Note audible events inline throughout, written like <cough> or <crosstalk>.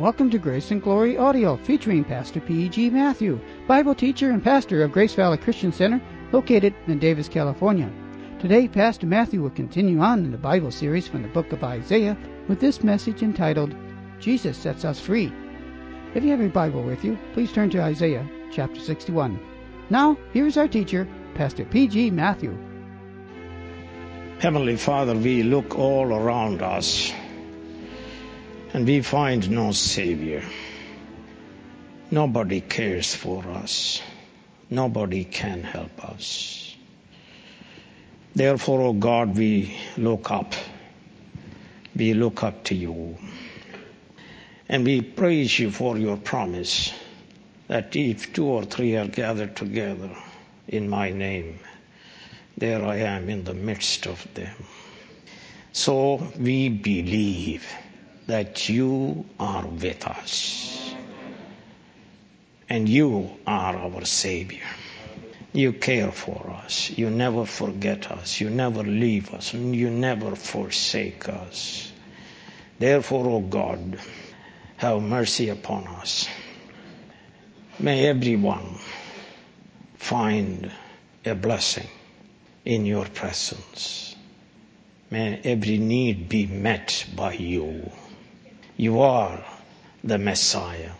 Welcome to Grace and Glory Audio featuring Pastor P.G. Matthew, Bible teacher and pastor of Grace Valley Christian Center, located in Davis, California. Today, Pastor Matthew will continue on in the Bible series from the book of Isaiah with this message entitled, Jesus Sets Us Free. If you have your Bible with you, please turn to Isaiah chapter 61. Now, here's our teacher, Pastor P.G. Matthew. Heavenly Father, we look all around us and we find no Savior. Nobody cares for us. Nobody can help us. Therefore, O oh God, we look up. We look up to you. And we praise you for your promise that if two or three are gathered together in my name, there I am in the midst of them. So we believe that you are with us. And you are our Savior. You care for us. You never forget us. You never leave us. You never forsake us. Therefore, O oh God, have mercy upon us. May everyone find a blessing in your presence. May every need be met by you. You are the Messiah.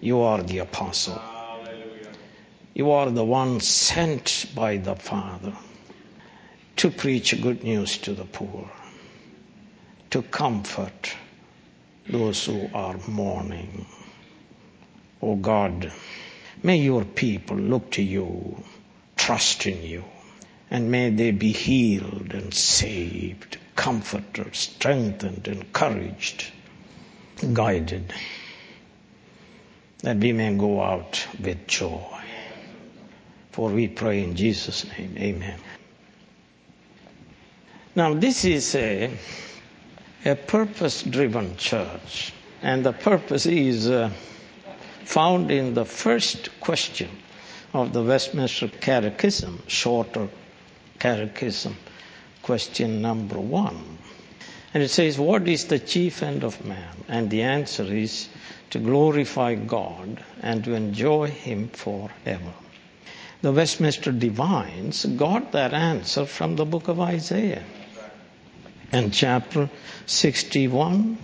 You are the Apostle. You are the one sent by the Father to preach good news to the poor, to comfort those who are mourning. Oh God, may your people look to you, trust in you, and may they be healed and saved, comforted, strengthened, encouraged guided that we may go out with joy. For we pray in Jesus' name. Amen. Now, this is a, a purpose driven church, and the purpose is uh, found in the first question of the Westminster Catechism, shorter catechism, question number one. And it says, What is the chief end of man? And the answer is to glorify God and to enjoy Him forever. The Westminster Divines got that answer from the book of Isaiah. And chapter 61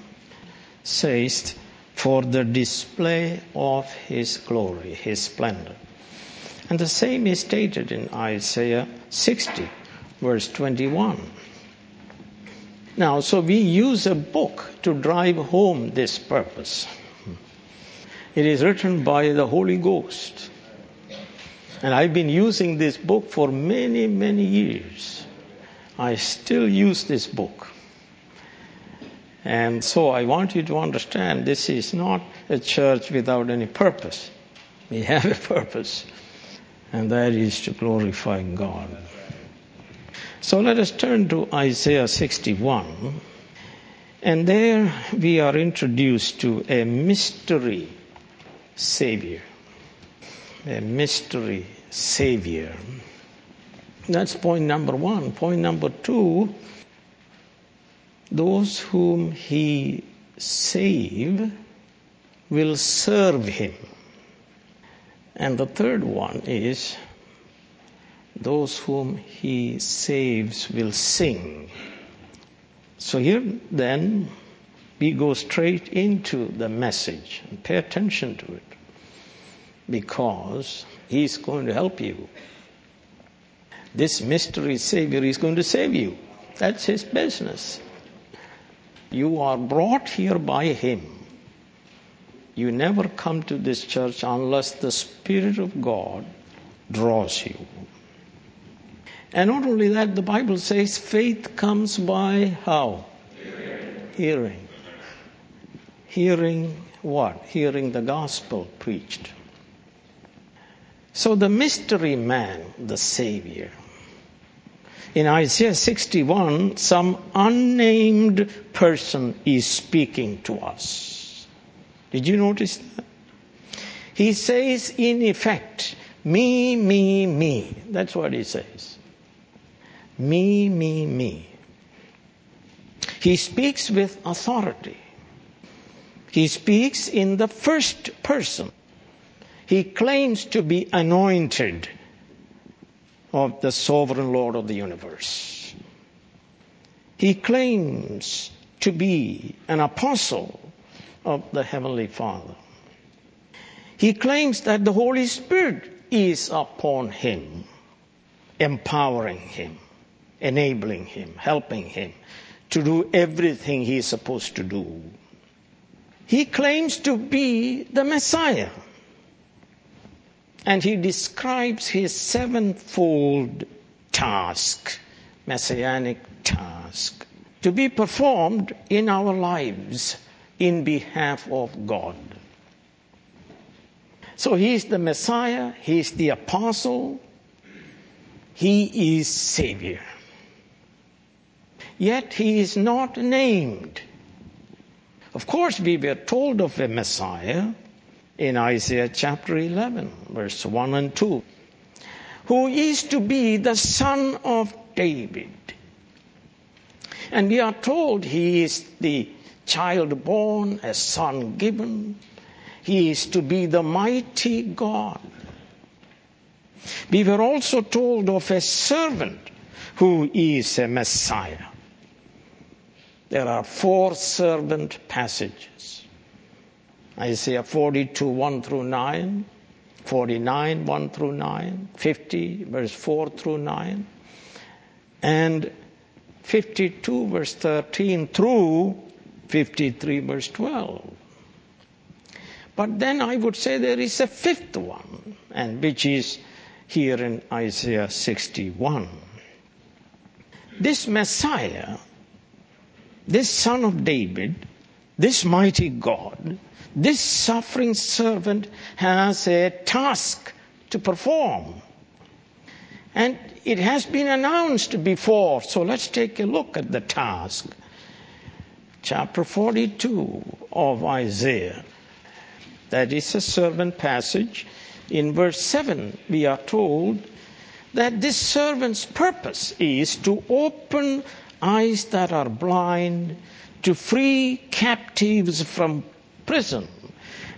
says, For the display of His glory, His splendor. And the same is stated in Isaiah 60, verse 21. Now, so we use a book to drive home this purpose. It is written by the Holy Ghost. And I've been using this book for many, many years. I still use this book. And so I want you to understand this is not a church without any purpose. We have a purpose, and that is to glorify God. So let us turn to Isaiah 61. And there we are introduced to a mystery Savior. A mystery Savior. That's point number one. Point number two those whom He save will serve Him. And the third one is those whom he saves will sing. So here then we go straight into the message and pay attention to it because he's going to help you. This mystery savior is going to save you. That's his business. You are brought here by him. You never come to this church unless the Spirit of God draws you. And not only that, the Bible says faith comes by how? Hearing. Hearing. Hearing what? Hearing the gospel preached. So the mystery man, the Savior. In Isaiah 61, some unnamed person is speaking to us. Did you notice that? He says, in effect, me, me, me. That's what he says. Me, me, me. He speaks with authority. He speaks in the first person. He claims to be anointed of the sovereign Lord of the universe. He claims to be an apostle of the Heavenly Father. He claims that the Holy Spirit is upon him, empowering him, enabling him, helping him to do everything he is supposed to do. He claims to be the Messiah. And he describes his sevenfold task, messianic task, to be performed in our lives in behalf of God. So he is the Messiah, he is the apostle, he is Savior. Yet he is not named. Of course, we were told of a Messiah in Isaiah chapter 11, verse 1 and 2, who is to be the son of David. And we are told he is the child born, a son given. He is to be the mighty God. We were also told of a servant who is a Messiah. There are four servant passages. Isaiah 42, 1 through 9, 49, 1 through 9, 50, verse 4 through 9, and 52, verse 13 through 53, verse 12. But then I would say there is a fifth one, and which is here in Isaiah 61. This Messiah, this son of David, this mighty God, this suffering servant has a task to perform. And it has been announced before, so let's take a look at the task. Chapter 42 of Isaiah. That is a servant passage. In verse 7, we are told that this servant's purpose is to open eyes that are blind, to free captives from prison,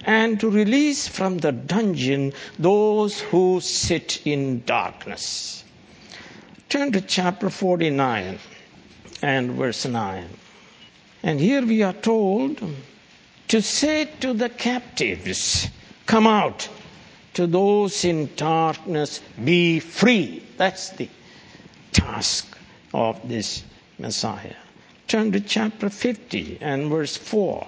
and to release from the dungeon those who sit in darkness. Turn to chapter 49 and verse 9. And here we are told to say to the captives, Come out. To those in darkness, be free. That's the task of this Messiah. Turn to chapter 50 and verse 4.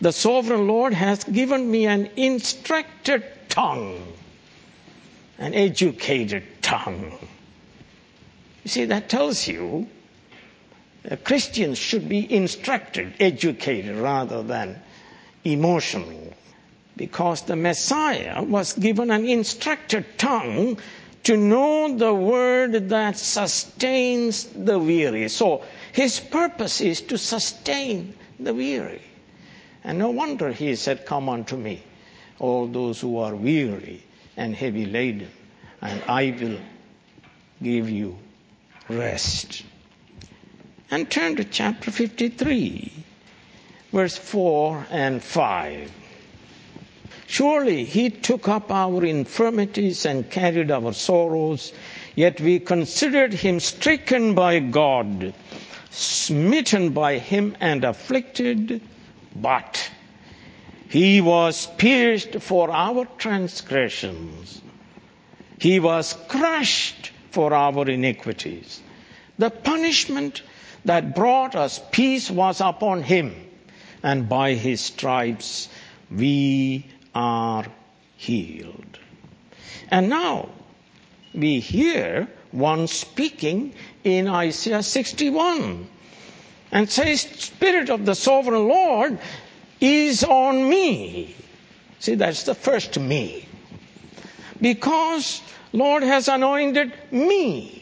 The sovereign Lord has given me an instructed tongue, an educated tongue. You see, that tells you Christians should be instructed, educated, rather than emotional. Because the Messiah was given an instructed tongue to know the word that sustains the weary. So his purpose is to sustain the weary. And no wonder he said, Come unto me, all those who are weary and heavy laden, and I will give you rest. And turn to chapter 53, verse 4 and 5. Surely he took up our infirmities and carried our sorrows, yet we considered him stricken by God, smitten by him and afflicted, but he was pierced for our transgressions. He was crushed for our iniquities. The punishment that brought us peace was upon him, and by his stripes we are healed. And now we hear one speaking in Isaiah 61 and says, Spirit of the sovereign Lord is on me. See, that's the first me. Because Lord has anointed me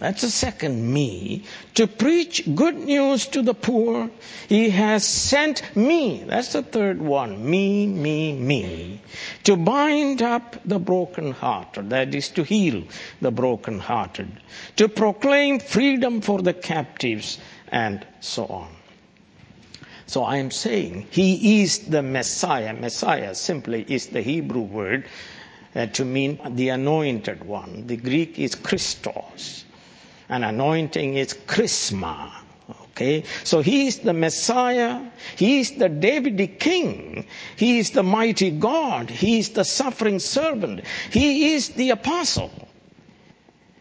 that's the second me. To preach good news to the poor. He has sent me. That's the third one. Me, me, me. To bind up the brokenhearted. That is to heal the brokenhearted. To proclaim freedom for the captives and so on. So I am saying he is the Messiah. Messiah simply is the Hebrew word uh, to mean the anointed one. The Greek is Christos. And anointing is charisma. Okay? So he is the Messiah. He is the Davidic king. He is the mighty God. He is the suffering servant. He is the apostle.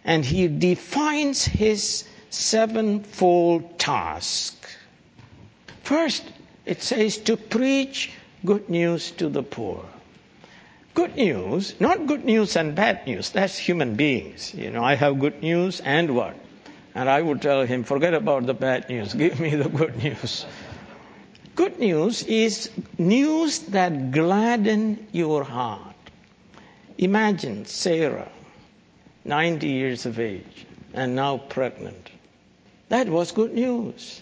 And he defines his sevenfold task. First, it says to preach good news to the poor. Good news, not good news and bad news. That's human beings. You know, I have good news and what? And I would tell him, forget about the bad news. Give me the good news. Good news is news that gladden your heart. Imagine Sarah, 90 years of age, and now pregnant. That was good news.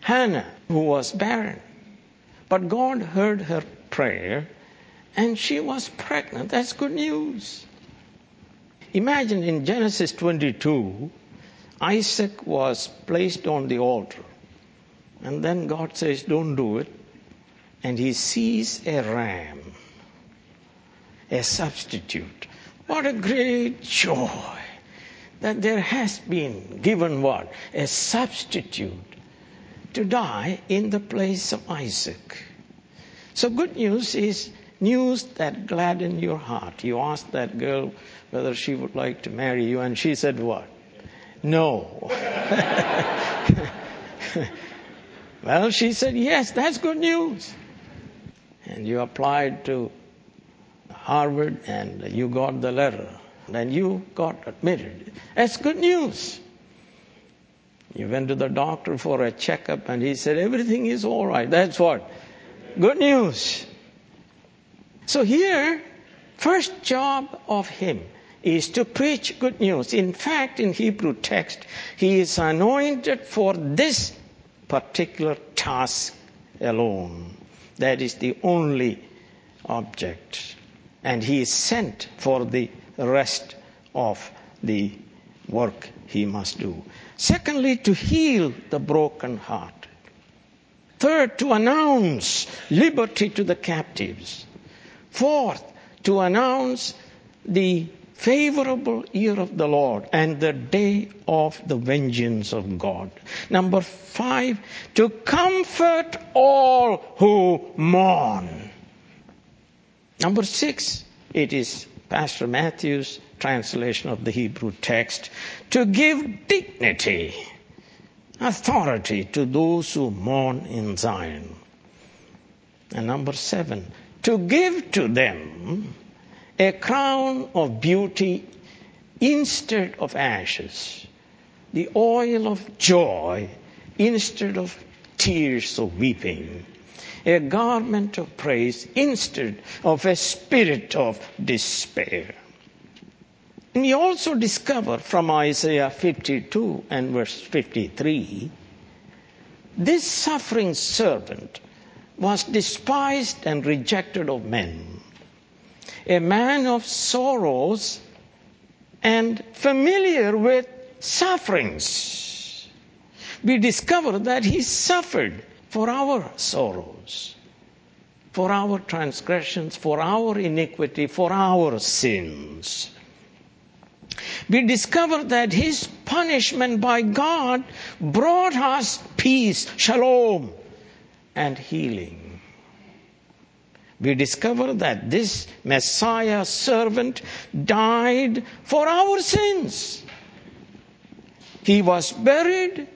Hannah, who was barren. But God heard her prayer and she was pregnant. That's good news. Imagine in Genesis 22, Isaac was placed on the altar. And then God says, Don't do it. And he sees a ram, a substitute. What a great joy that there has been given what? A substitute to die in the place of Isaac. So good news is news that gladdened your heart. You asked that girl whether she would like to marry you and she said what? No. <laughs> well, she said, yes, that's good news. And you applied to Harvard and you got the letter and you got admitted. That's good news. You went to the doctor for a checkup and he said, everything is all right. That's what? Good news. So here, first job of him is to preach good news. In fact, in Hebrew text, he is anointed for this particular task alone. That is the only object. And he is sent for the rest of the work he must do. Secondly, to heal the broken heart. Third, to announce liberty to the captives. Fourth, to announce the favorable year of the Lord and the day of the vengeance of God. Number five, to comfort all who mourn. Number six, it is Pastor Matthew's translation of the Hebrew text, to give dignity, authority to those who mourn in Zion. And number seven, to give to them a crown of beauty instead of ashes, the oil of joy instead of tears of weeping, a garment of praise instead of a spirit of despair. And we also discover from Isaiah 52 and verse 53 this suffering servant was despised and rejected of men a man of sorrows and familiar with sufferings. We discover that he suffered for our sorrows, for our transgressions, for our iniquity, for our sins. We discover that his punishment by God brought us peace, shalom, and healing we discover that this Messiah servant died for our sins. He was buried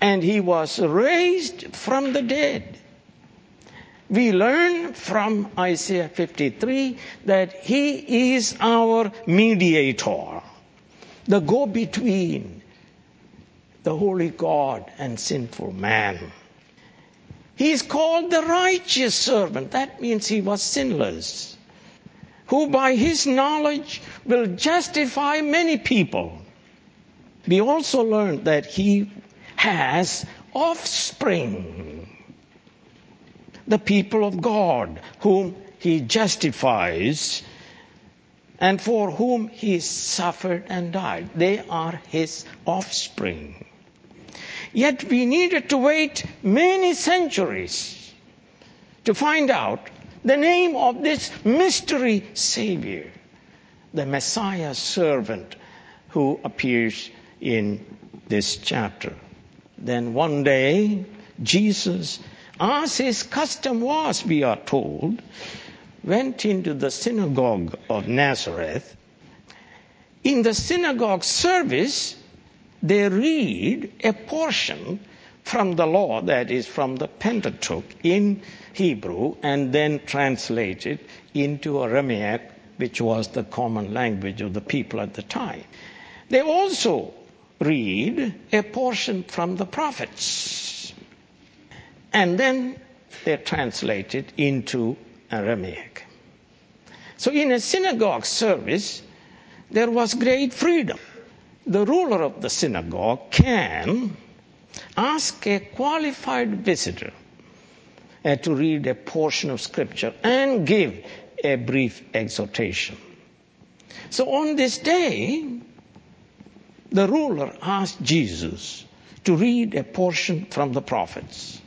and he was raised from the dead. We learn from Isaiah 53 that he is our mediator, the go between the holy God and sinful man. He is called the righteous servant. That means he was sinless. Who by his knowledge will justify many people. We also learned that he has offspring. The people of God whom he justifies and for whom he suffered and died. They are his offspring. Yet we needed to wait many centuries to find out the name of this mystery Savior, the Messiah servant who appears in this chapter. Then one day, Jesus, as his custom was, we are told, went into the synagogue of Nazareth. In the synagogue service, they read a portion from the law, that is from the Pentateuch in Hebrew, and then translate it into Aramaic, which was the common language of the people at the time. They also read a portion from the prophets. And then they translate it into Aramaic. So in a synagogue service, there was great freedom. The ruler of the synagogue can ask a qualified visitor uh, to read a portion of scripture and give a brief exhortation. So on this day, the ruler asked Jesus to read a portion from the prophets.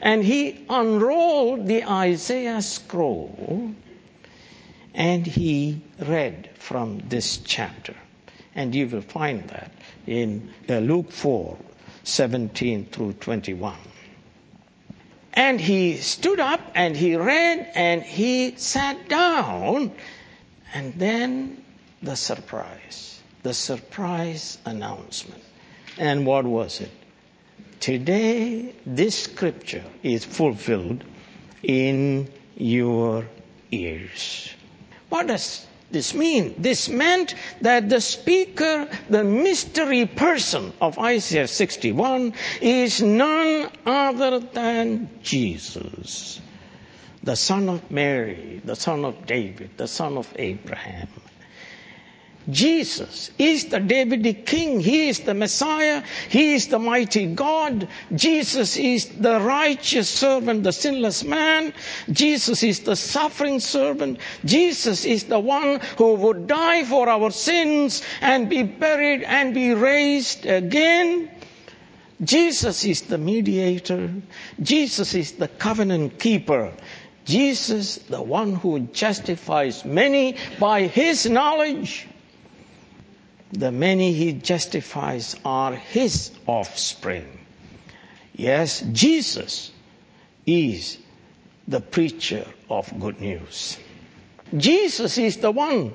And he unrolled the Isaiah scroll and he read from this chapter. And you will find that in uh, Luke 4 17 through 21. And he stood up and he read and he sat down. And then the surprise, the surprise announcement. And what was it? Today, this scripture is fulfilled in your ears. What does this mean? This meant that the speaker, the mystery person of Isaiah 61, is none other than Jesus, the son of Mary, the son of David, the son of Abraham. Jesus is the Davidic king. He is the Messiah. He is the mighty God. Jesus is the righteous servant, the sinless man. Jesus is the suffering servant. Jesus is the one who would die for our sins and be buried and be raised again. Jesus is the mediator. Jesus is the covenant keeper. Jesus, the one who justifies many by his knowledge the many he justifies are his offspring. Yes, Jesus is the preacher of good news. Jesus is the one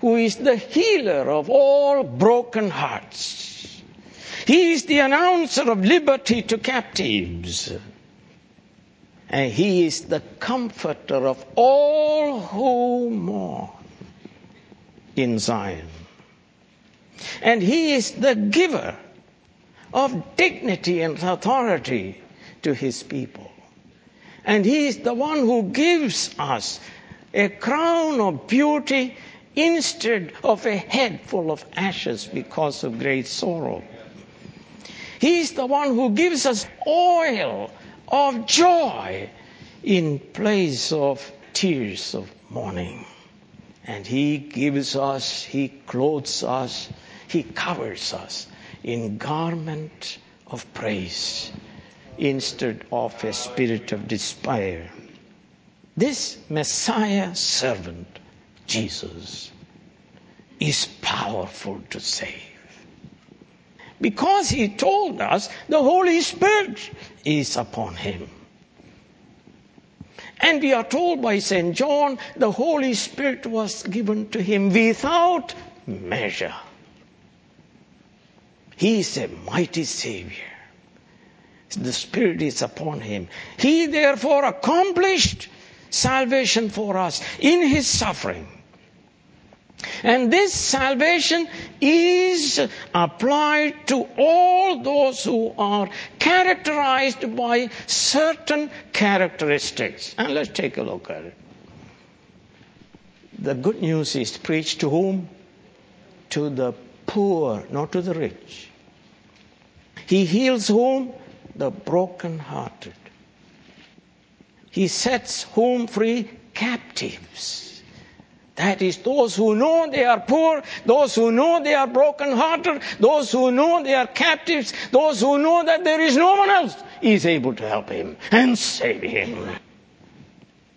who is the healer of all broken hearts. He is the announcer of liberty to captives. And he is the comforter of all who mourn in Zion. And He is the giver of dignity and authority to His people. And He is the one who gives us a crown of beauty instead of a head full of ashes because of great sorrow. He is the one who gives us oil of joy in place of tears of mourning. And He gives us, He clothes us he covers us in garment of praise instead of a spirit of despair. This Messiah servant, Jesus, is powerful to save. Because he told us the Holy Spirit is upon him. And we are told by St. John the Holy Spirit was given to him without measure. He is a mighty Savior. The Spirit is upon him. He therefore accomplished salvation for us in his suffering. And this salvation is applied to all those who are characterized by certain characteristics. And let's take a look at it. The good news is preached to whom? To the poor, not to the rich. He heals whom? The broken-hearted. He sets whom free? Captives. That is those who know they are poor, those who know they are broken-hearted, those who know they are captives, those who know that there is no one else is able to help him and save him.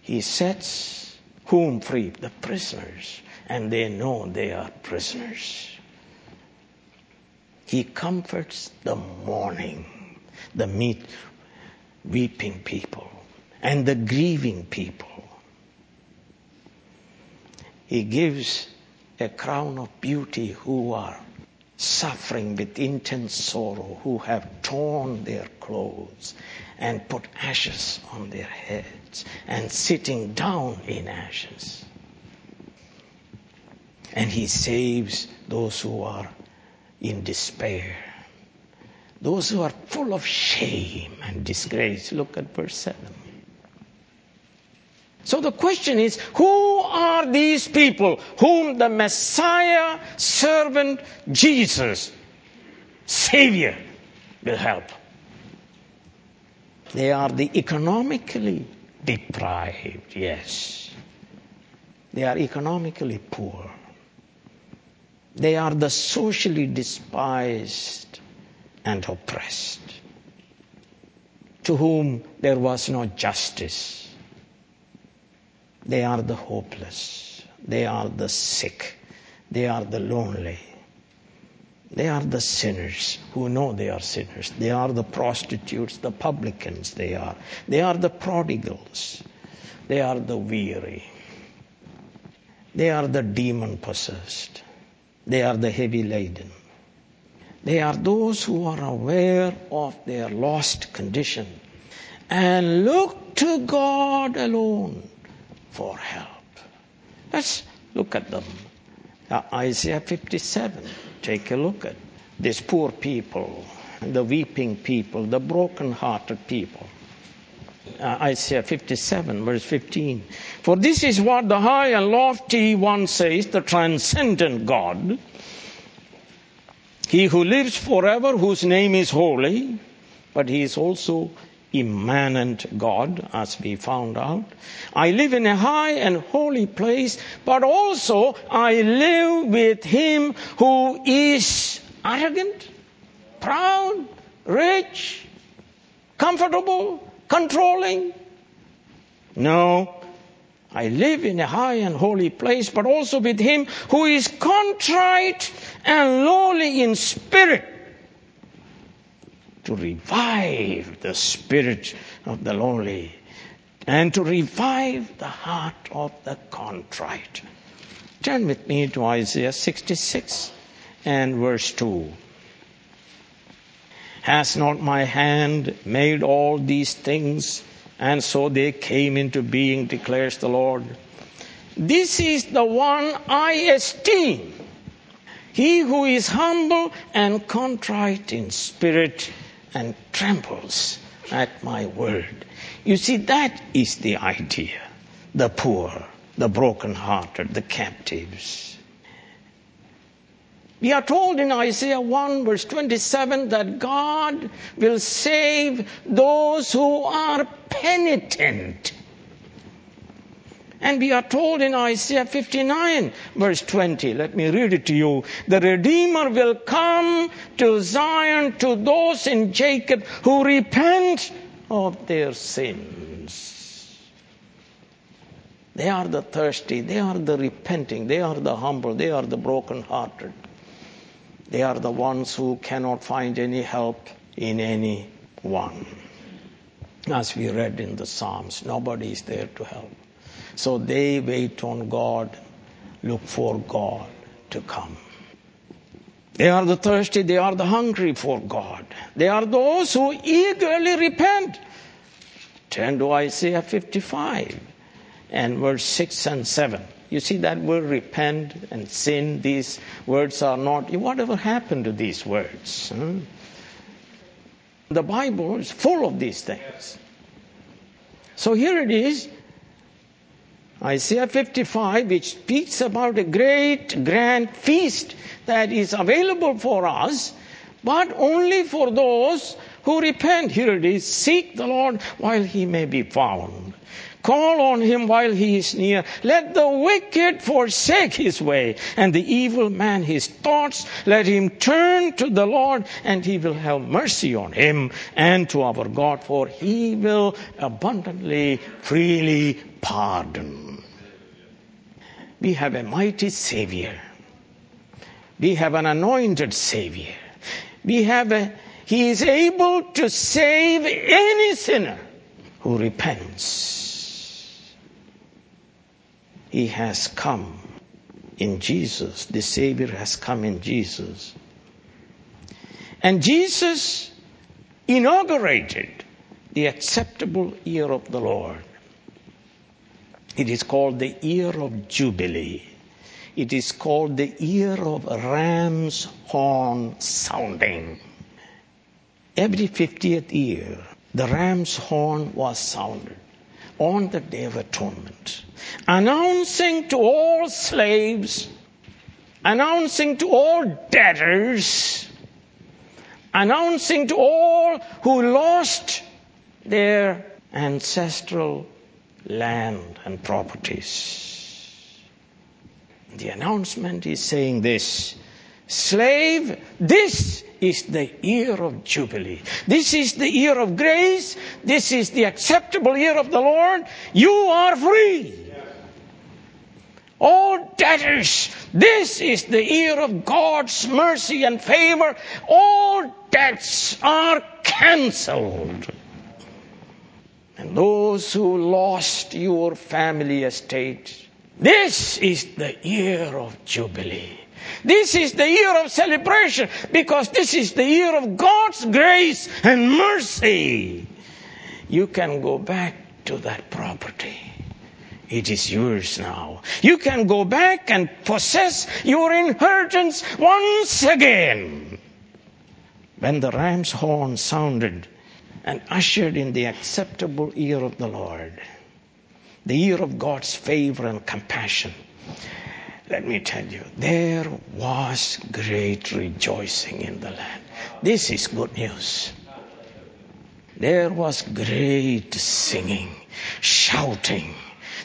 He sets whom free? The prisoners. And they know they are prisoners. He comforts the mourning, the meet, weeping people, and the grieving people. He gives a crown of beauty who are suffering with intense sorrow, who have torn their clothes and put ashes on their heads and sitting down in ashes. And he saves those who are in despair, those who are full of shame and disgrace. Look at verse 7. So the question is, who are these people whom the Messiah, servant Jesus, Savior will help? They are the economically deprived, yes. They are economically poor. They are the socially despised and oppressed, to whom there was no justice they are the hopeless. They are the sick. They are the lonely. They are the sinners who know they are sinners. They are the prostitutes, the publicans, they are. They are the prodigals. They are the weary. They are the demon possessed. They are the heavy laden. They are those who are aware of their lost condition and look to God alone for help. Let's look at them. Isaiah 57. Take a look at these poor people, the weeping people, the broken-hearted people. Uh, Isaiah 57, verse 15. For this is what the high and lofty one says, the transcendent God, he who lives forever, whose name is holy, but he is also immanent God, as we found out. I live in a high and holy place, but also I live with him who is arrogant, proud, rich, comfortable, controlling. No. I live in a high and holy place, but also with him who is contrite and lowly in spirit to revive the spirit of the lowly and to revive the heart of the contrite. Turn with me to Isaiah 66 and verse 2. Has not my hand made all these things? And so they came into being, declares the Lord. This is the one I esteem. He who is humble and contrite in spirit and trembles at my word. You see, that is the idea. The poor, the broken-hearted, the captives. We are told in Isaiah 1 verse 27 that God will save those who are penitent. And we are told in Isaiah 59 verse 20, let me read it to you. The Redeemer will come to Zion to those in Jacob who repent of their sins. They are the thirsty, they are the repenting, they are the humble, they are the broken-hearted. They are the ones who cannot find any help in any one. As we read in the Psalms, nobody is there to help. So they wait on God, look for God to come. They are the thirsty, they are the hungry for God. They are those who eagerly repent. Turn to Isaiah 55 and verse 6 and 7. You see that word repent and sin, these words are not, whatever happened to these words? The Bible is full of these things. So here it is, Isaiah 55, which speaks about a great grand feast that is available for us, but only for those who repent. Here it is, seek the Lord while he may be found. Call on him while he is near. Let the wicked forsake his way and the evil man his thoughts. Let him turn to the Lord and he will have mercy on him and to our God for he will abundantly, freely pardon. We have a mighty Savior. We have an anointed Savior. We have a, He is able to save any sinner who repents. He has come in Jesus. The Savior has come in Jesus. And Jesus inaugurated the acceptable year of the Lord. It is called the year of Jubilee. It is called the year of ram's horn sounding. Every 50th year, the ram's horn was sounded on the Day of Atonement, announcing to all slaves, announcing to all debtors, announcing to all who lost their ancestral land and properties. The announcement is saying this Slave, this is the year of Jubilee. This is the year of grace. This is the acceptable year of the Lord. You are free. All debtors, this is the year of God's mercy and favor. All debts are cancelled. And those who lost your family estate, this is the year of Jubilee. This is the year of celebration because this is the year of God's grace and mercy. You can go back to that property. It is yours now. You can go back and possess your inheritance once again. When the ram's horn sounded and ushered in the acceptable year of the Lord, the year of God's favor and compassion, let me tell you, there was great rejoicing in the land. This is good news. There was great singing, shouting.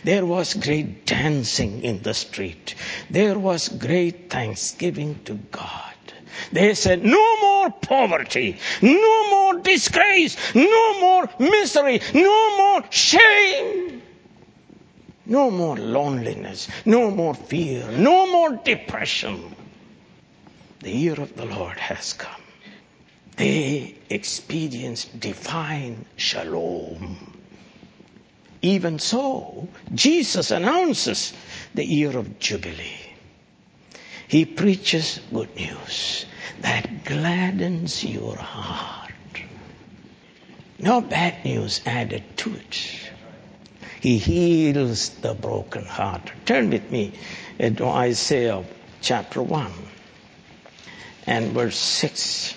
There was great dancing in the street. There was great thanksgiving to God. They said, no more poverty, no more disgrace, no more misery, no more shame. No more loneliness, no more fear, no more depression. The year of the Lord has come. They experienced divine shalom. Even so, Jesus announces the year of Jubilee. He preaches good news that gladdens your heart. No bad news added to it. He heals the broken heart. Turn with me to Isaiah chapter 1 and verse 6.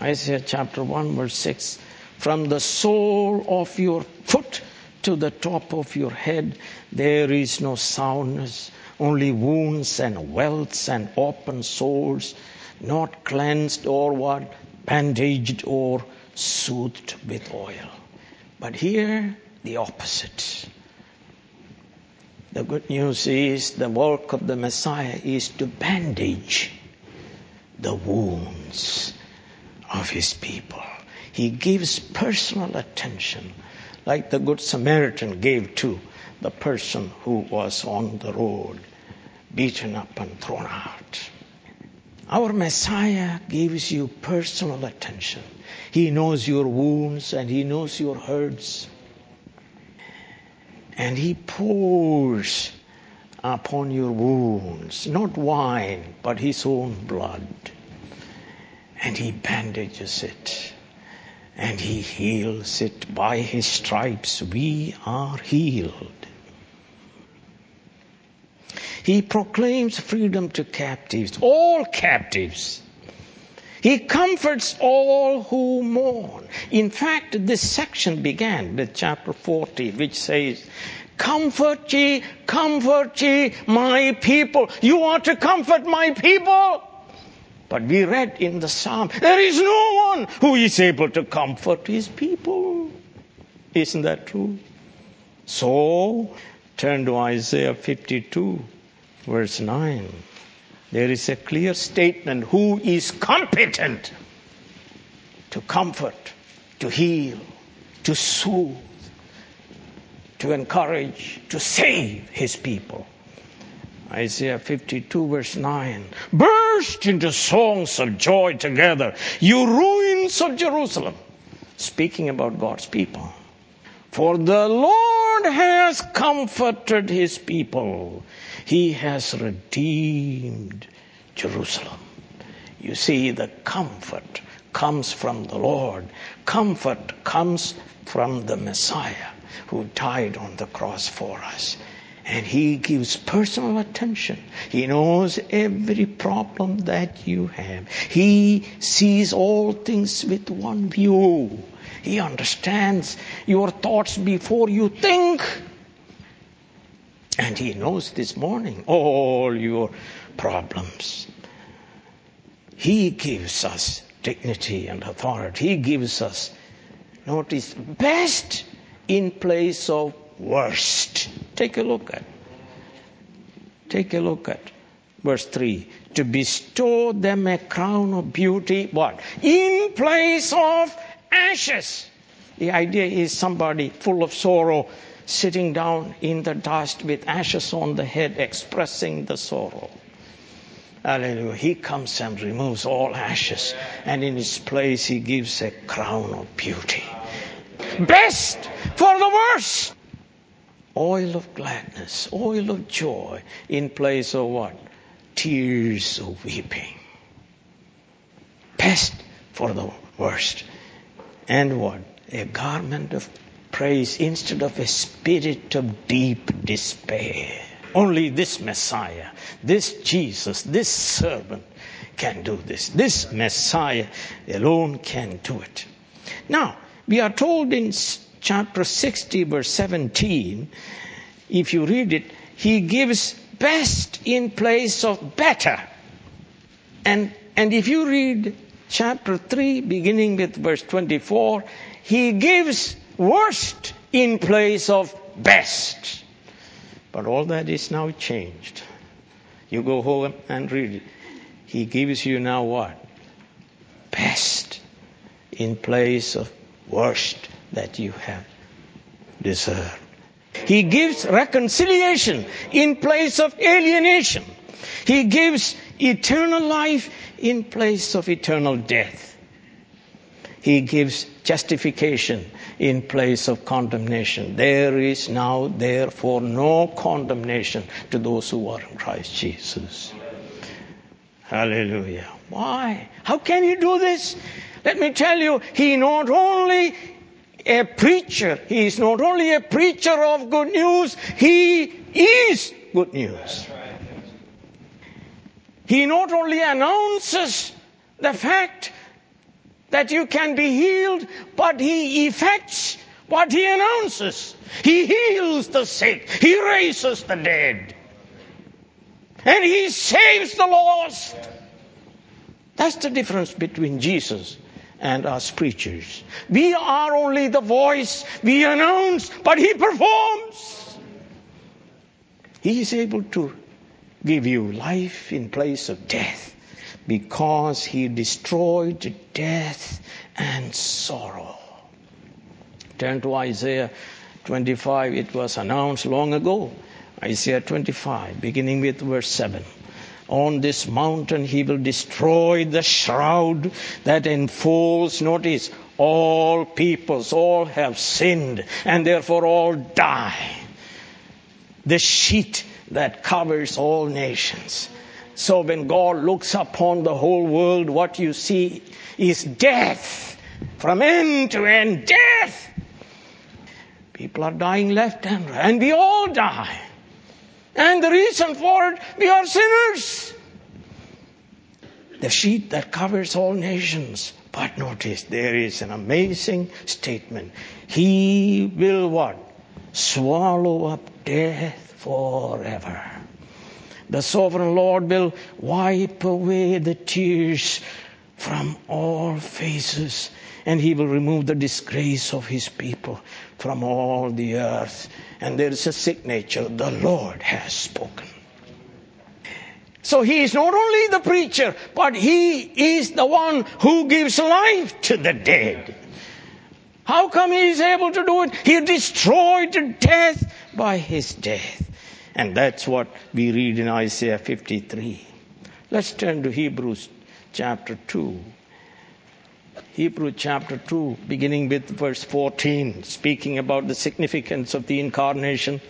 Isaiah chapter 1 verse 6. From the sole of your foot to the top of your head, there is no soundness, only wounds and welts and open sores, not cleansed or what? Bandaged or soothed with oil. But here, the opposite. The good news is the work of the Messiah is to bandage the wounds of his people. He gives personal attention, like the Good Samaritan gave to the person who was on the road, beaten up and thrown out. Our Messiah gives you personal attention. He knows your wounds and He knows your hurts. And He pours upon your wounds, not wine, but His own blood. And He bandages it. And He heals it. By His stripes we are healed. He proclaims freedom to captives, all captives. He comforts all who mourn. In fact, this section began with chapter 40, which says, Comfort ye, comfort ye, my people. You are to comfort my people. But we read in the psalm, there is no one who is able to comfort his people. Isn't that true? So, turn to Isaiah 52, verse 9. There is a clear statement who is competent to comfort, to heal, to soothe, to encourage, to save his people. Isaiah 52 verse 9. Burst into songs of joy together, you ruins of Jerusalem. Speaking about God's people. For the Lord has comforted his people. He has redeemed Jerusalem. You see, the comfort comes from the Lord. Comfort comes from the Messiah who died on the cross for us. And he gives personal attention. He knows every problem that you have. He sees all things with one view. He understands your thoughts before you think. And he knows this morning all your problems. He gives us dignity and authority. He gives us, notice, best in place of worst. Take a look at. Take a look at verse 3. To bestow them a crown of beauty, what? In place of ashes. The idea is somebody full of sorrow sitting down in the dust with ashes on the head expressing the sorrow. Hallelujah. He comes and removes all ashes and in his place he gives a crown of beauty. Best for the worst oil of gladness, oil of joy in place of what? Tears of weeping. Best for the worst. And what? A garment of praise instead of a spirit of deep despair. Only this Messiah, this Jesus, this servant can do this. This Messiah alone can do it. Now, we are told in chapter 60, verse 17, if you read it, he gives best in place of better. And, and if you read chapter 3, beginning with verse 24, he gives worst in place of best. But all that is now changed. You go home and read it. He gives you now what? Best in place of worst that you have deserved. He gives reconciliation in place of alienation. He gives eternal life in place of eternal death. He gives justification in place of condemnation. There is now, therefore, no condemnation to those who are in Christ Jesus. Hallelujah. Why? How can you do this? Let me tell you, he not only a preacher. He is not only a preacher of good news, he is good news. He not only announces the fact that you can be healed, but he effects what he announces. He heals the sick. He raises the dead. And he saves the lost. That's the difference between Jesus and us preachers. We are only the voice, we announce, but He performs. He is able to give you life in place of death because He destroyed death and sorrow. Turn to Isaiah 25. It was announced long ago. Isaiah 25, beginning with verse 7. On this mountain he will destroy the shroud that enfolds, notice, all peoples, all have sinned, and therefore all die. The sheet that covers all nations. So when God looks upon the whole world, what you see is death. From end to end, death. People are dying left and right, and we all die. And the reason for it, we are sinners. The sheet that covers all nations. But notice, there is an amazing statement. He will what? Swallow up death forever. The sovereign Lord will wipe away the tears from all faces and he will remove the disgrace of his people from all the earth. And there is a signature, the Lord has spoken. So he is not only the preacher, but he is the one who gives life to the dead. How come he is able to do it? He destroyed death by his death. And that's what we read in Isaiah 53. Let's turn to Hebrews chapter 2. Hebrew chapter 2, beginning with verse 14, speaking about the significance of the incarnation.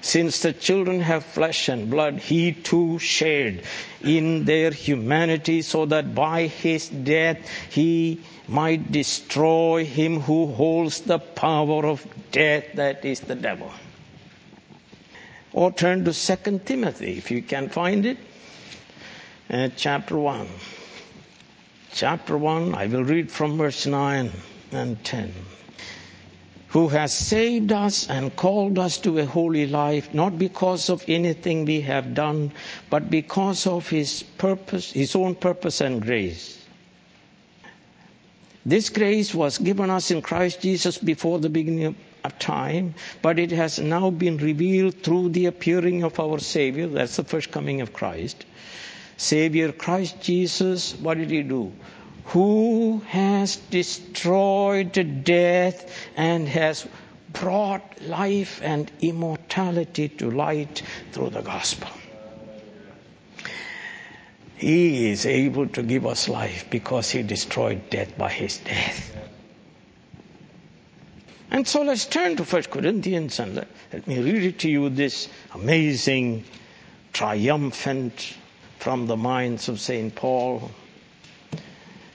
Since the children have flesh and blood, he too shared in their humanity so that by his death he might destroy him who holds the power of death, that is the devil. Or turn to 2 Timothy if you can find it, uh, chapter 1 chapter 1, I will read from verse 9 and 10. Who has saved us and called us to a holy life, not because of anything we have done, but because of his purpose, his own purpose and grace. This grace was given us in Christ Jesus before the beginning of time, but it has now been revealed through the appearing of our Savior. That's the first coming of Christ Savior Christ Jesus, what did he do? Who has destroyed death and has brought life and immortality to light through the gospel. He is able to give us life because he destroyed death by his death. And so let's turn to 1 Corinthians and let, let me read it to you this amazing, triumphant from the minds of St. Paul.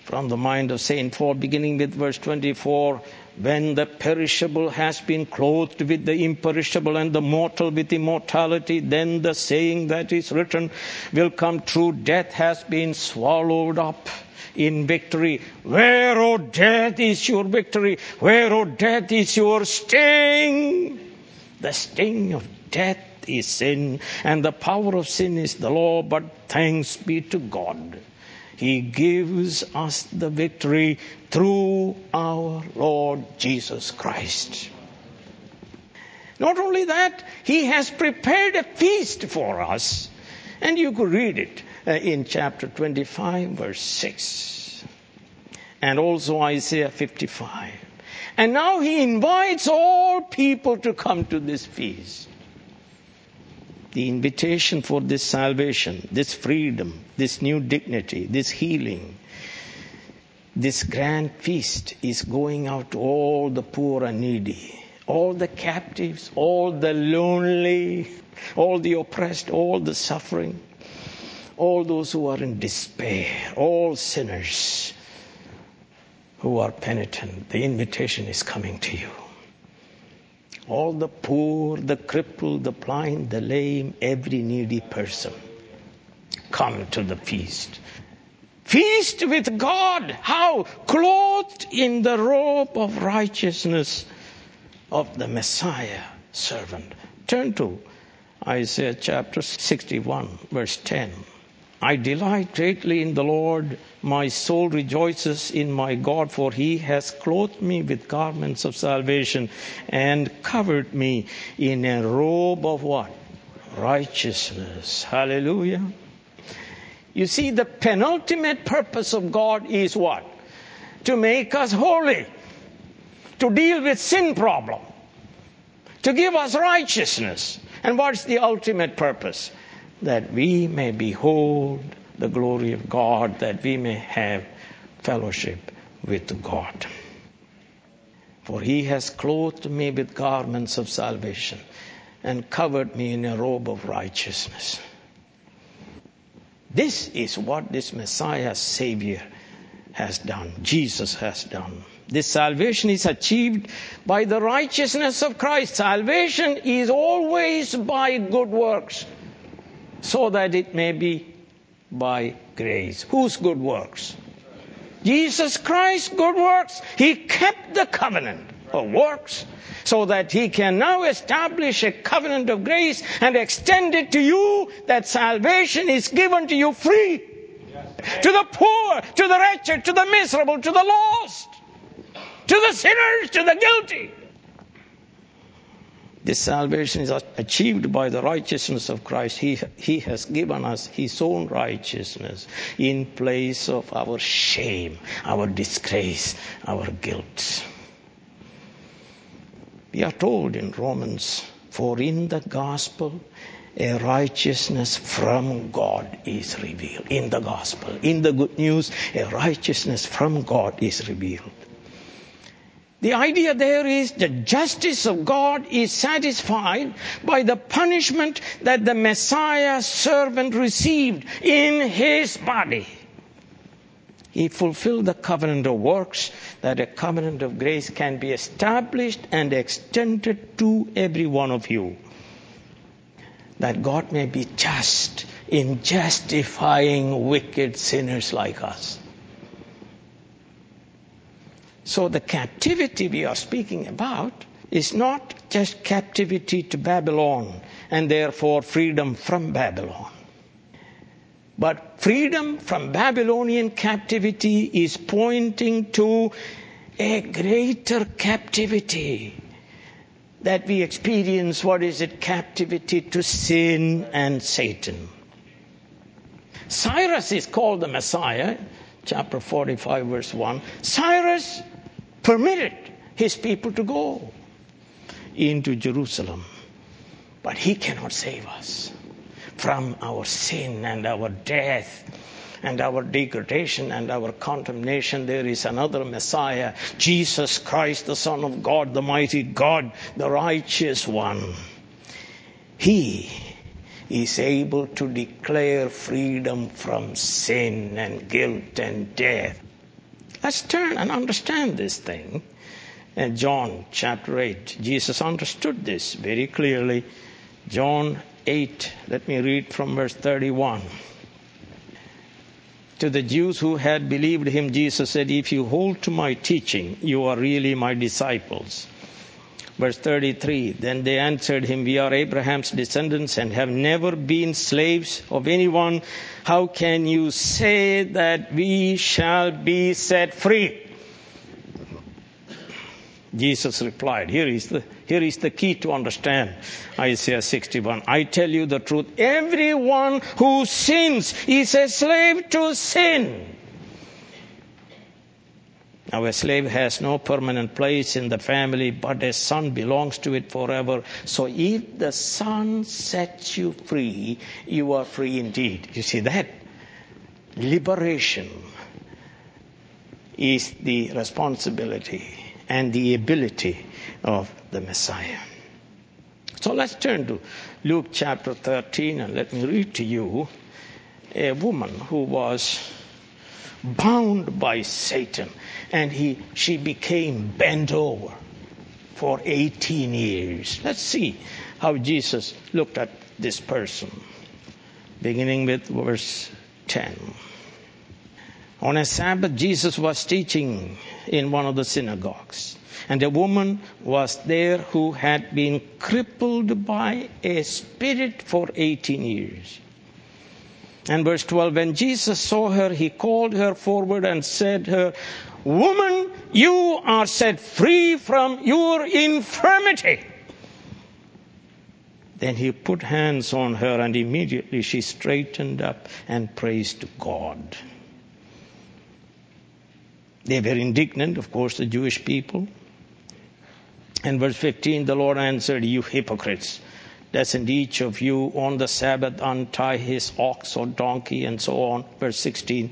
From the mind of St. Paul, beginning with verse 24, when the perishable has been clothed with the imperishable and the mortal with immortality, then the saying that is written will come true. Death has been swallowed up in victory. Where, O oh, death, is your victory? Where, O oh, death, is your sting? The sting of death is sin, and the power of sin is the law, but thanks be to God. He gives us the victory through our Lord Jesus Christ. Not only that, He has prepared a feast for us. And you could read it uh, in chapter 25, verse 6. And also Isaiah 55. And now He invites all people to come to this feast the invitation for this salvation, this freedom, this new dignity, this healing, this grand feast is going out to all the poor and needy, all the captives, all the lonely, all the oppressed, all the suffering, all those who are in despair, all sinners who are penitent. The invitation is coming to you all the poor, the crippled, the blind, the lame, every needy person. Come to the feast. Feast with God. How? Clothed in the robe of righteousness of the Messiah servant. Turn to Isaiah chapter 61, verse 10. I delight greatly in the Lord. My soul rejoices in my God, for he has clothed me with garments of salvation and covered me in a robe of what? Righteousness. Hallelujah. You see, the penultimate purpose of God is what? To make us holy. To deal with sin problem. To give us righteousness. And what's the ultimate purpose? that we may behold the glory of God, that we may have fellowship with God. For he has clothed me with garments of salvation and covered me in a robe of righteousness. This is what this Messiah Savior has done. Jesus has done. This salvation is achieved by the righteousness of Christ. Salvation is always by good works so that it may be by grace. Whose good works? Jesus Christ's good works. He kept the covenant of works so that he can now establish a covenant of grace and extend it to you that salvation is given to you free. To the poor, to the wretched, to the miserable, to the lost. to the sinners, to the guilty. This salvation is achieved by the righteousness of Christ. He, he has given us His own righteousness in place of our shame, our disgrace, our guilt. We are told in Romans, for in the gospel, a righteousness from God is revealed. In the gospel, in the good news, a righteousness from God is revealed. The idea there is the justice of God is satisfied by the punishment that the Messiah servant received in his body. He fulfilled the covenant of works that a covenant of grace can be established and extended to every one of you. That God may be just in justifying wicked sinners like us. So the captivity we are speaking about is not just captivity to Babylon and therefore freedom from Babylon. But freedom from Babylonian captivity is pointing to a greater captivity that we experience. What is it? Captivity to sin and Satan. Cyrus is called the Messiah, chapter 45, verse 1. Cyrus permitted his people to go into Jerusalem. But he cannot save us from our sin and our death and our degradation and our condemnation. There is another Messiah, Jesus Christ, the Son of God, the mighty God, the righteous one. He is able to declare freedom from sin and guilt and death. Let's turn and understand this thing. In John chapter 8, Jesus understood this very clearly. John 8, let me read from verse 31. To the Jews who had believed him, Jesus said, If you hold to my teaching, you are really my disciples. Verse 33 Then they answered him, We are Abraham's descendants and have never been slaves of anyone. How can you say that we shall be set free? Jesus replied, here is, the, here is the key to understand Isaiah 61. I tell you the truth. Everyone who sins is a slave to sin. Now, a slave has no permanent place in the family, but a son belongs to it forever. So, if the son sets you free, you are free indeed. You see that? Liberation is the responsibility and the ability of the Messiah. So, let's turn to Luke chapter 13 and let me read to you a woman who was bound by Satan and he, she became bent over for 18 years. Let's see how Jesus looked at this person, beginning with verse 10. On a Sabbath, Jesus was teaching in one of the synagogues. And a woman was there who had been crippled by a spirit for 18 years. And verse 12, when Jesus saw her, he called her forward and said to her, Woman, you are set free from your infirmity. Then he put hands on her and immediately she straightened up and praised God. They were indignant, of course, the Jewish people. And verse 15, the Lord answered, You hypocrites. Doesn't each of you on the Sabbath untie his ox or donkey and so on? Verse 16,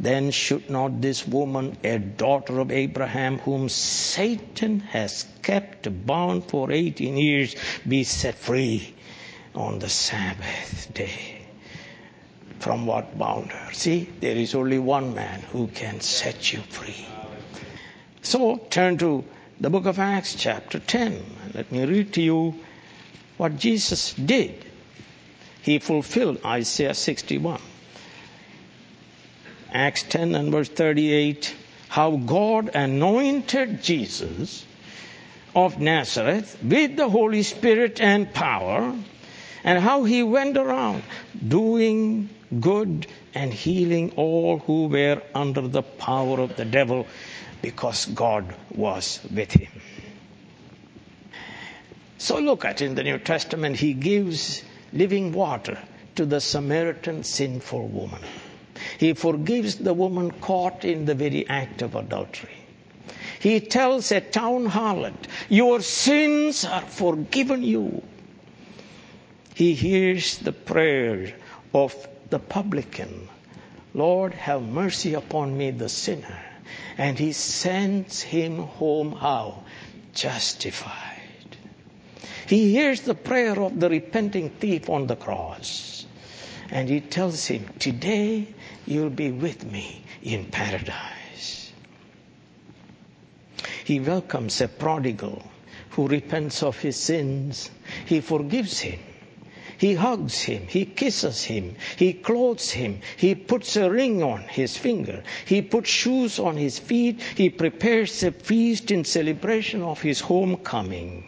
then should not this woman, a daughter of Abraham, whom Satan has kept bound for 18 years, be set free on the Sabbath day? From what bound her? See, there is only one man who can set you free. So turn to the book of Acts, chapter 10. Let me read to you what Jesus did. He fulfilled Isaiah 61. Acts 10 and verse 38, how God anointed Jesus of Nazareth with the Holy Spirit and power, and how he went around doing good and healing all who were under the power of the devil, because God was with him. So look at in the New Testament, he gives living water to the Samaritan sinful woman. He forgives the woman caught in the very act of adultery. He tells a town harlot, Your sins are forgiven you. He hears the prayer of the publican, Lord, have mercy upon me, the sinner. And he sends him home how? Justified. He hears the prayer of the repenting thief on the cross. And he tells him, Today you'll be with me in paradise. He welcomes a prodigal who repents of his sins. He forgives him. He hugs him. He kisses him. He clothes him. He puts a ring on his finger. He puts shoes on his feet. He prepares a feast in celebration of his homecoming.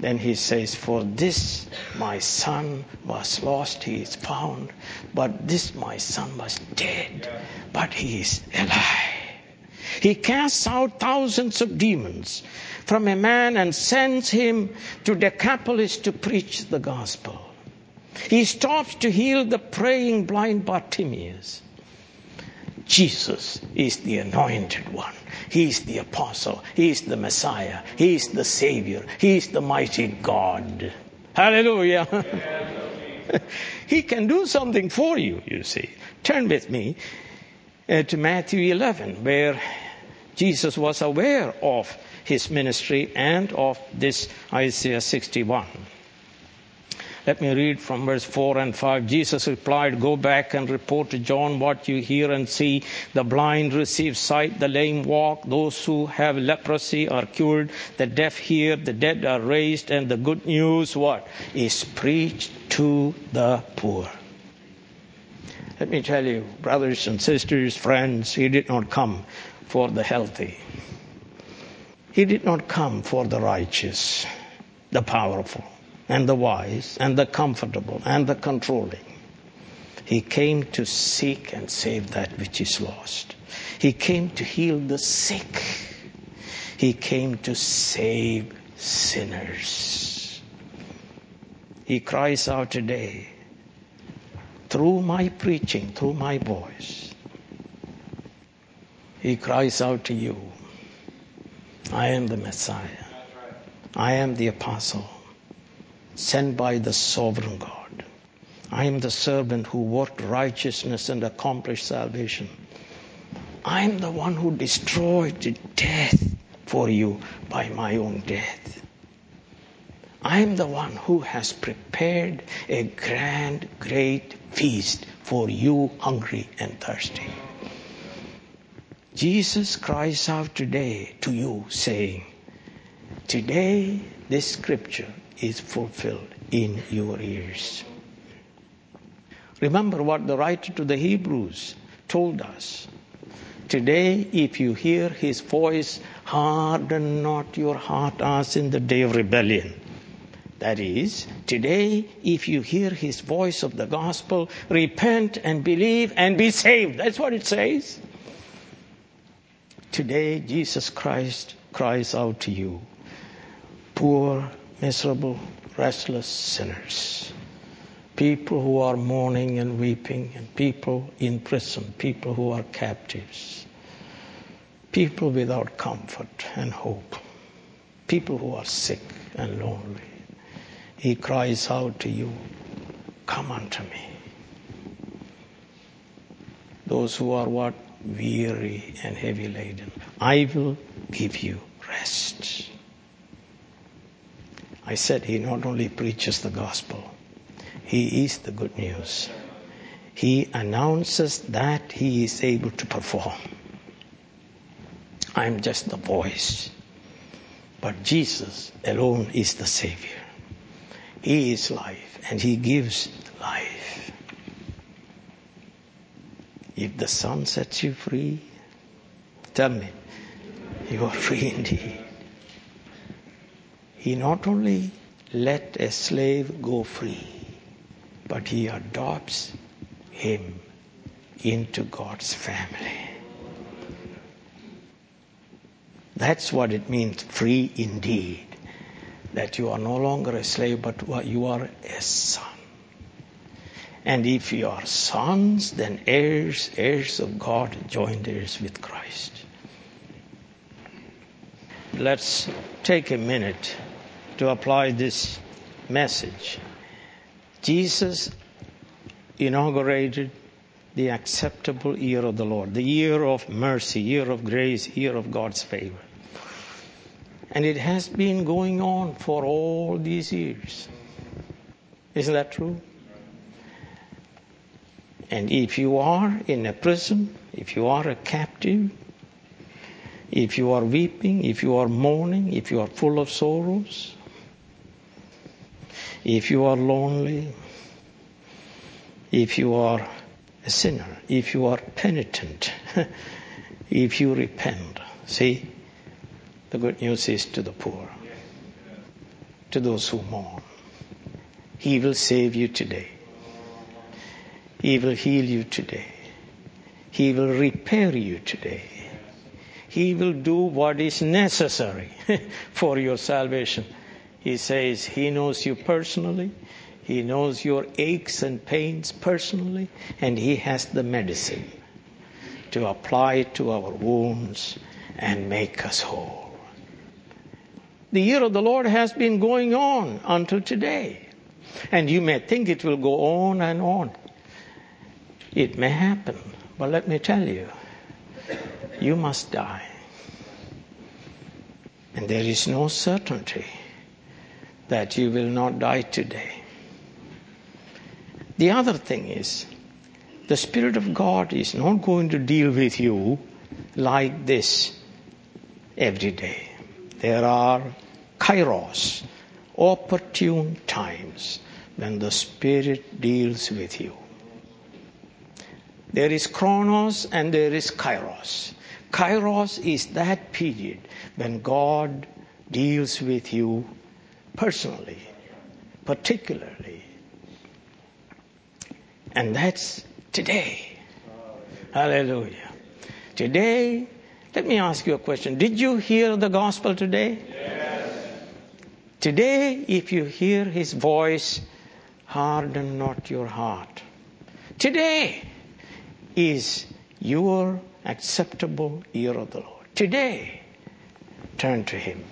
Then he says, For this my son was lost, he is found. But this my son was dead, but he is alive. He casts out thousands of demons from a man and sends him to Decapolis to preach the gospel. He stops to heal the praying blind Bartimaeus. Jesus is the anointed one. He is the apostle. He is the Messiah. He is the Savior. He is the mighty God. Hallelujah. <laughs> he can do something for you, you see. Turn with me uh, to Matthew 11, where Jesus was aware of his ministry and of this Isaiah 61. Let me read from verse 4 and 5. Jesus replied, Go back and report to John what you hear and see. The blind receive sight, the lame walk, those who have leprosy are cured, the deaf hear, the dead are raised, and the good news, what? Is preached to the poor. Let me tell you, brothers and sisters, friends, he did not come for the healthy. He did not come for the righteous, the powerful and the wise and the comfortable and the controlling. He came to seek and save that which is lost. He came to heal the sick. He came to save sinners. He cries out today, through my preaching, through my voice, he cries out to you, I am the Messiah. I am the apostle sent by the sovereign God. I am the servant who worked righteousness and accomplished salvation. I am the one who destroyed death for you by my own death. I am the one who has prepared a grand, great feast for you hungry and thirsty. Jesus cries out today to you saying, Today this scripture is fulfilled in your ears. Remember what the writer to the Hebrews told us. Today, if you hear his voice, harden not your heart as in the day of rebellion. That is, today, if you hear his voice of the gospel, repent and believe and be saved. That's what it says. Today, Jesus Christ cries out to you, poor, miserable, restless sinners. People who are mourning and weeping, and people in prison, people who are captives, people without comfort and hope, people who are sick and lonely. He cries out to you, Come unto me. Those who are what? Weary and heavy laden. I will give you rest. I said he not only preaches the gospel, he is the good news. He announces that he is able to perform. I'm just the voice. But Jesus alone is the Savior. He is life and He gives life. If the Son sets you free, tell me, you are <laughs> free indeed. He not only let a slave go free, but he adopts him into God's family. That's what it means, free indeed. That you are no longer a slave, but you are a son. And if you are sons, then heirs, heirs of God, joint heirs with Christ. Let's take a minute to apply this message. Jesus inaugurated the acceptable year of the Lord, the year of mercy, year of grace, year of God's favor. And it has been going on for all these years. Isn't that true? And if you are in a prison, if you are a captive, if you are weeping, if you are mourning, if you are full of sorrows, if you are lonely, if you are a sinner, if you are penitent, <laughs> if you repent. See, the good news is to the poor, to those who mourn. He will save you today. He will heal you today. He will repair you today. He will do what is necessary <laughs> for your salvation. He says He knows you personally. He knows your aches and pains personally, and He has the medicine to apply to our wounds and make us whole. The year of the Lord has been going on until today. And you may think it will go on and on. It may happen, but let me tell you, you must die. And there is no certainty that you will not die today. The other thing is, the Spirit of God is not going to deal with you like this every day. There are kairos, opportune times when the Spirit deals with you. There is chronos and there is kairos. Kairos is that period when God deals with you personally, particularly and that's today. Hallelujah. Today, let me ask you a question. Did you hear the gospel today? Yes. Today, if you hear his voice, harden not your heart. Today is your acceptable year of the Lord. Today, turn to him,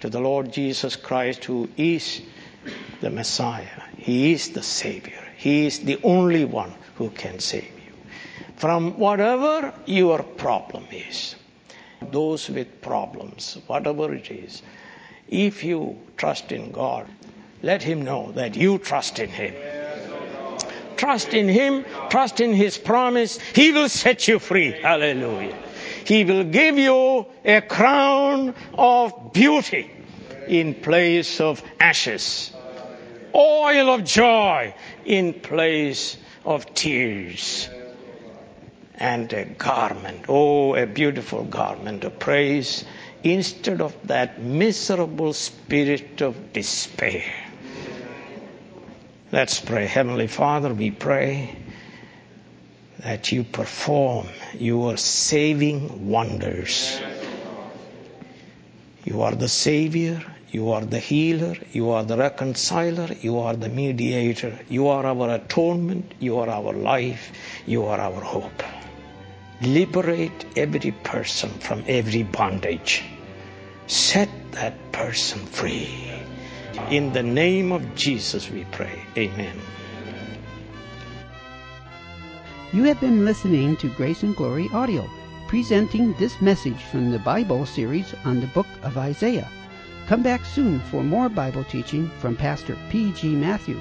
to the Lord Jesus Christ, who is the Messiah. He is the Savior. He is the only one who can save you from whatever your problem is. Those with problems, whatever it is, if you trust in God, let Him know that you trust in Him. Trust in Him, trust in His promise. He will set you free. Hallelujah. He will give you a crown of beauty in place of ashes oil of joy in place of tears. And a garment, oh, a beautiful garment of praise instead of that miserable spirit of despair. Let's pray. Heavenly Father, we pray that you perform your saving wonders. You are the Savior, you are the healer. You are the reconciler. You are the mediator. You are our atonement. You are our life. You are our hope. Liberate every person from every bondage. Set that person free. In the name of Jesus we pray. Amen. You have been listening to Grace and Glory Audio, presenting this message from the Bible series on the book of Isaiah. Come back soon for more Bible teaching from Pastor P.G. Matthew.